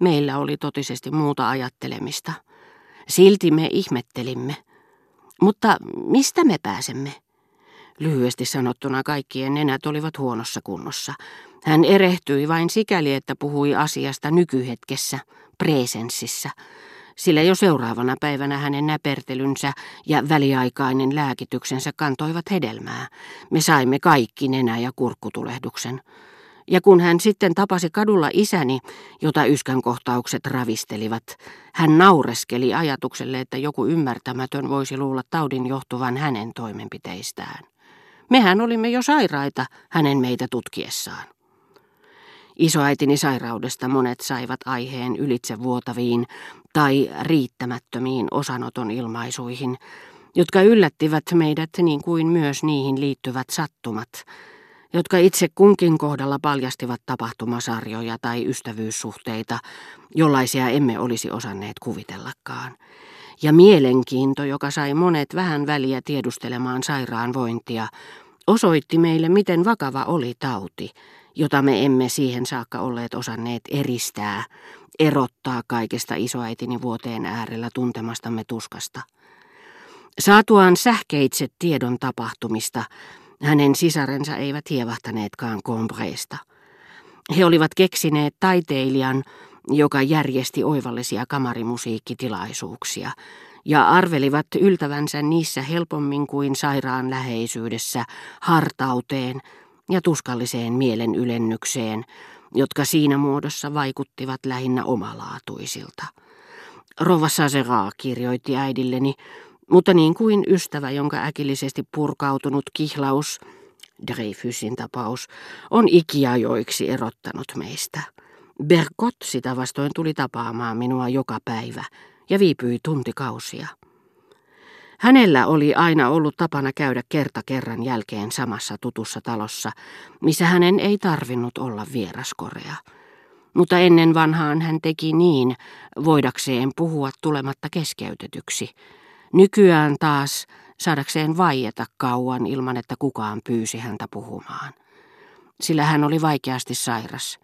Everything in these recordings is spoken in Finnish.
Meillä oli totisesti muuta ajattelemista. Silti me ihmettelimme. Mutta mistä me pääsemme? Lyhyesti sanottuna kaikkien nenät olivat huonossa kunnossa. Hän erehtyi vain sikäli, että puhui asiasta nykyhetkessä, presenssissä, sillä jo seuraavana päivänä hänen näpertelynsä ja väliaikainen lääkityksensä kantoivat hedelmää. Me saimme kaikki nenä- ja kurkkutulehduksen. Ja kun hän sitten tapasi kadulla isäni, jota yskän kohtaukset ravistelivat, hän naureskeli ajatukselle, että joku ymmärtämätön voisi luulla taudin johtuvan hänen toimenpiteistään. Mehän olimme jo sairaita hänen meitä tutkiessaan. Isoäitini sairaudesta monet saivat aiheen ylitse vuotaviin tai riittämättömiin osanoton ilmaisuihin, jotka yllättivät meidät niin kuin myös niihin liittyvät sattumat, jotka itse kunkin kohdalla paljastivat tapahtumasarjoja tai ystävyyssuhteita, jollaisia emme olisi osanneet kuvitellakaan. Ja mielenkiinto, joka sai monet vähän väliä tiedustelemaan sairaanvointia, osoitti meille, miten vakava oli tauti, jota me emme siihen saakka olleet osanneet eristää, erottaa kaikesta isoäitini vuoteen äärellä tuntemastamme tuskasta. Saatuaan sähkeitse tiedon tapahtumista, hänen sisarensa eivät hievahtaneetkaan kompreista. He olivat keksineet taiteilijan, joka järjesti oivallisia kamarimusiikkitilaisuuksia, ja arvelivat yltävänsä niissä helpommin kuin sairaan läheisyydessä hartauteen ja tuskalliseen mielen ylennykseen, jotka siinä muodossa vaikuttivat lähinnä omalaatuisilta. Rova Sasera kirjoitti äidilleni, mutta niin kuin ystävä, jonka äkillisesti purkautunut kihlaus, Dreyfusin tapaus, on ikiajoiksi erottanut meistä. Bergot sitä vastoin tuli tapaamaan minua joka päivä ja viipyi tuntikausia. Hänellä oli aina ollut tapana käydä kerta kerran jälkeen samassa tutussa talossa, missä hänen ei tarvinnut olla vieraskorea. Mutta ennen vanhaan hän teki niin, voidakseen puhua tulematta keskeytetyksi. Nykyään taas saadakseen vaieta kauan ilman, että kukaan pyysi häntä puhumaan. Sillä hän oli vaikeasti sairas.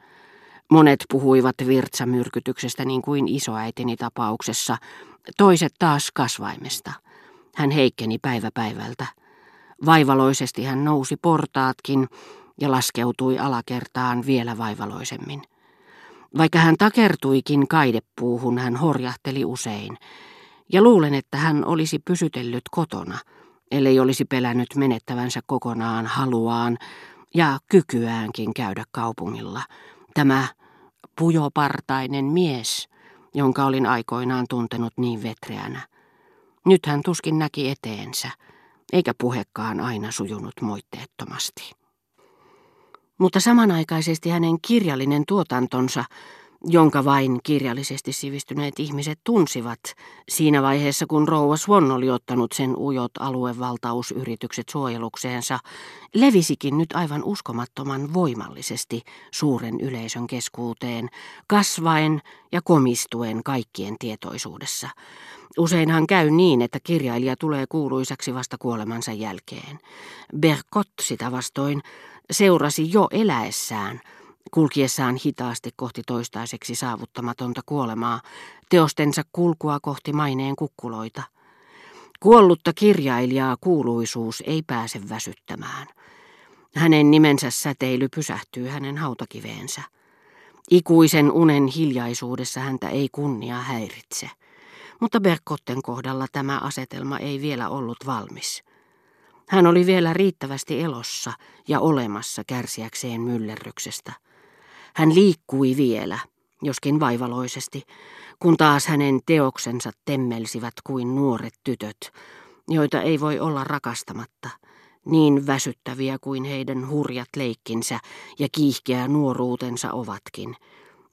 Monet puhuivat virtsamyrkytyksestä niin kuin isoäitini tapauksessa, toiset taas kasvaimesta. Hän heikkeni päivä päivältä. Vaivaloisesti hän nousi portaatkin ja laskeutui alakertaan vielä vaivaloisemmin. Vaikka hän takertuikin kaidepuuhun, hän horjahteli usein, ja luulen, että hän olisi pysytellyt kotona, ellei olisi pelännyt menettävänsä kokonaan haluaan ja kykyäänkin käydä kaupungilla. Tämä pujopartainen mies, jonka olin aikoinaan tuntenut niin vetreänä. Nyt hän tuskin näki eteensä, eikä puhekaan aina sujunut moitteettomasti. Mutta samanaikaisesti hänen kirjallinen tuotantonsa, jonka vain kirjallisesti sivistyneet ihmiset tunsivat siinä vaiheessa, kun rouva Swan oli ottanut sen ujot aluevaltausyritykset suojelukseensa, levisikin nyt aivan uskomattoman voimallisesti suuren yleisön keskuuteen, kasvaen ja komistuen kaikkien tietoisuudessa. Useinhan käy niin, että kirjailija tulee kuuluisaksi vasta kuolemansa jälkeen. Berkot sitä vastoin seurasi jo eläessään, kulkiessaan hitaasti kohti toistaiseksi saavuttamatonta kuolemaa, teostensa kulkua kohti maineen kukkuloita. Kuollutta kirjailijaa kuuluisuus ei pääse väsyttämään. Hänen nimensä säteily pysähtyy hänen hautakiveensä. Ikuisen unen hiljaisuudessa häntä ei kunnia häiritse mutta Berkotten kohdalla tämä asetelma ei vielä ollut valmis. Hän oli vielä riittävästi elossa ja olemassa kärsiäkseen myllerryksestä. Hän liikkui vielä, joskin vaivaloisesti, kun taas hänen teoksensa temmelsivät kuin nuoret tytöt, joita ei voi olla rakastamatta, niin väsyttäviä kuin heidän hurjat leikkinsä ja kiihkeä nuoruutensa ovatkin,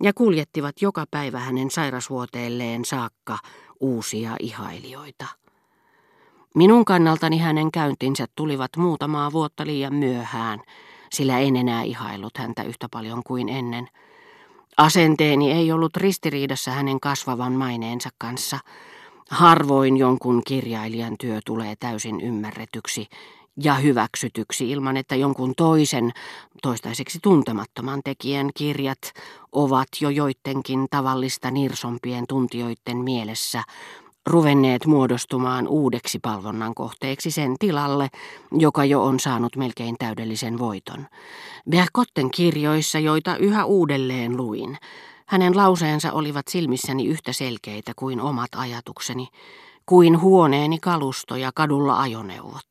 ja kuljettivat joka päivä hänen sairasvuoteelleen saakka uusia ihailijoita. Minun kannaltani hänen käyntinsä tulivat muutamaa vuotta liian myöhään, sillä en enää ihailut häntä yhtä paljon kuin ennen. Asenteeni ei ollut ristiriidassa hänen kasvavan maineensa kanssa. Harvoin jonkun kirjailijan työ tulee täysin ymmärretyksi ja hyväksytyksi ilman, että jonkun toisen, toistaiseksi tuntemattoman tekijän kirjat ovat jo joidenkin tavallista nirsompien tuntijoiden mielessä ruvenneet muodostumaan uudeksi palvonnan kohteeksi sen tilalle, joka jo on saanut melkein täydellisen voiton. Berkotten kirjoissa, joita yhä uudelleen luin, hänen lauseensa olivat silmissäni yhtä selkeitä kuin omat ajatukseni, kuin huoneeni kalusto ja kadulla ajoneuvot.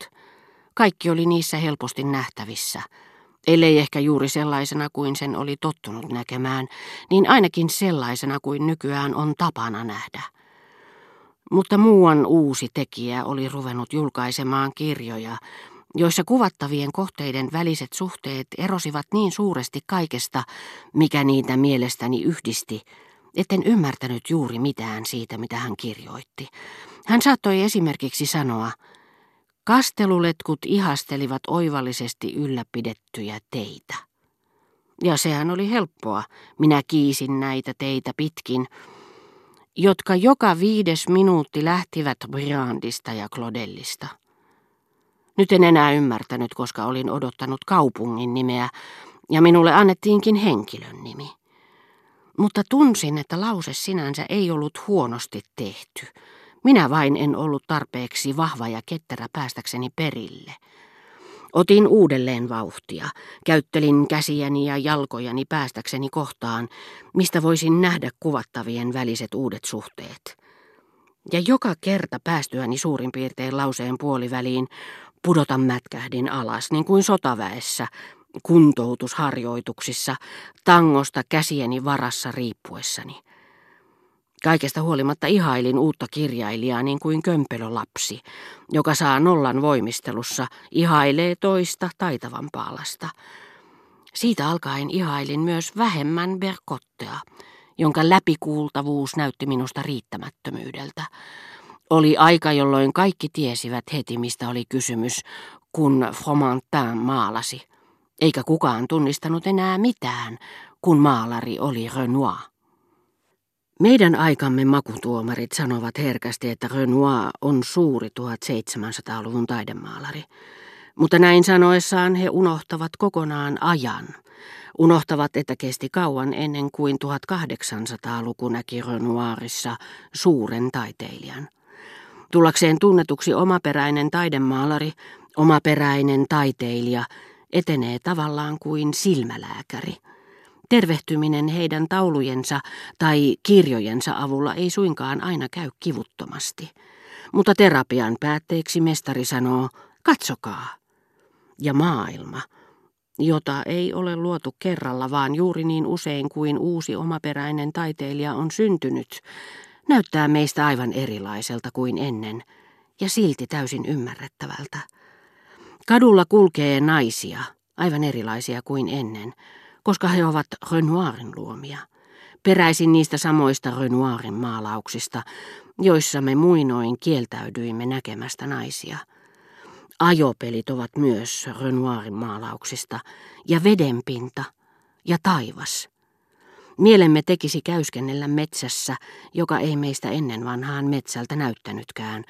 Kaikki oli niissä helposti nähtävissä, ellei ehkä juuri sellaisena kuin sen oli tottunut näkemään, niin ainakin sellaisena kuin nykyään on tapana nähdä. Mutta muuan uusi tekijä oli ruvennut julkaisemaan kirjoja, joissa kuvattavien kohteiden väliset suhteet erosivat niin suuresti kaikesta, mikä niitä mielestäni yhdisti, etten ymmärtänyt juuri mitään siitä, mitä hän kirjoitti. Hän saattoi esimerkiksi sanoa, kasteluletkut ihastelivat oivallisesti ylläpidettyjä teitä. Ja sehän oli helppoa, minä kiisin näitä teitä pitkin, jotka joka viides minuutti lähtivät Briandista ja Claudellista. Nyt en enää ymmärtänyt, koska olin odottanut kaupungin nimeä, ja minulle annettiinkin henkilön nimi. Mutta tunsin, että lause sinänsä ei ollut huonosti tehty. Minä vain en ollut tarpeeksi vahva ja ketterä päästäkseni perille. Otin uudelleen vauhtia, käyttelin käsiäni ja jalkojani päästäkseni kohtaan, mistä voisin nähdä kuvattavien väliset uudet suhteet. Ja joka kerta päästyäni suurin piirtein lauseen puoliväliin, pudotan mätkähdin alas, niin kuin sotaväessä, kuntoutusharjoituksissa, tangosta käsieni varassa riippuessani. Kaikesta huolimatta ihailin uutta kirjailijaa niin kuin kömpelölapsi, joka saa nollan voimistelussa, ihailee toista taitavampaa lasta. Siitä alkaen ihailin myös vähemmän Berkottea, jonka läpikuultavuus näytti minusta riittämättömyydeltä. Oli aika, jolloin kaikki tiesivät heti, mistä oli kysymys, kun Fromentin maalasi. Eikä kukaan tunnistanut enää mitään, kun maalari oli Renoir. Meidän aikamme makutuomarit sanovat herkästi, että Renoir on suuri 1700-luvun taidemaalari. Mutta näin sanoessaan he unohtavat kokonaan ajan. Unohtavat, että kesti kauan ennen kuin 1800-luku näki Renoirissa suuren taiteilijan. Tullakseen tunnetuksi omaperäinen taidemaalari, omaperäinen taiteilija, etenee tavallaan kuin silmälääkäri – Tervehtyminen heidän taulujensa tai kirjojensa avulla ei suinkaan aina käy kivuttomasti. Mutta terapian päätteeksi mestari sanoo, katsokaa. Ja maailma, jota ei ole luotu kerralla, vaan juuri niin usein kuin uusi omaperäinen taiteilija on syntynyt, näyttää meistä aivan erilaiselta kuin ennen ja silti täysin ymmärrettävältä. Kadulla kulkee naisia, aivan erilaisia kuin ennen, koska he ovat Renoirin luomia, peräisin niistä samoista Renoirin maalauksista, joissa me muinoin kieltäydyimme näkemästä naisia. Ajopelit ovat myös Renoirin maalauksista, ja vedenpinta, ja taivas. Mielemme tekisi käyskennellä metsässä, joka ei meistä ennen vanhaan metsältä näyttänytkään,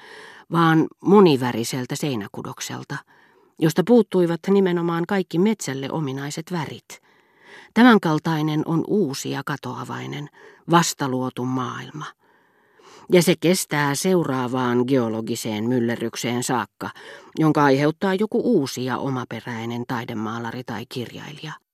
vaan moniväriseltä seinäkudokselta, josta puuttuivat nimenomaan kaikki metsälle ominaiset värit – Tämänkaltainen on uusi ja katoavainen, vastaluotu maailma. Ja se kestää seuraavaan geologiseen myllerrykseen saakka, jonka aiheuttaa joku uusi ja omaperäinen taidemaalari tai kirjailija.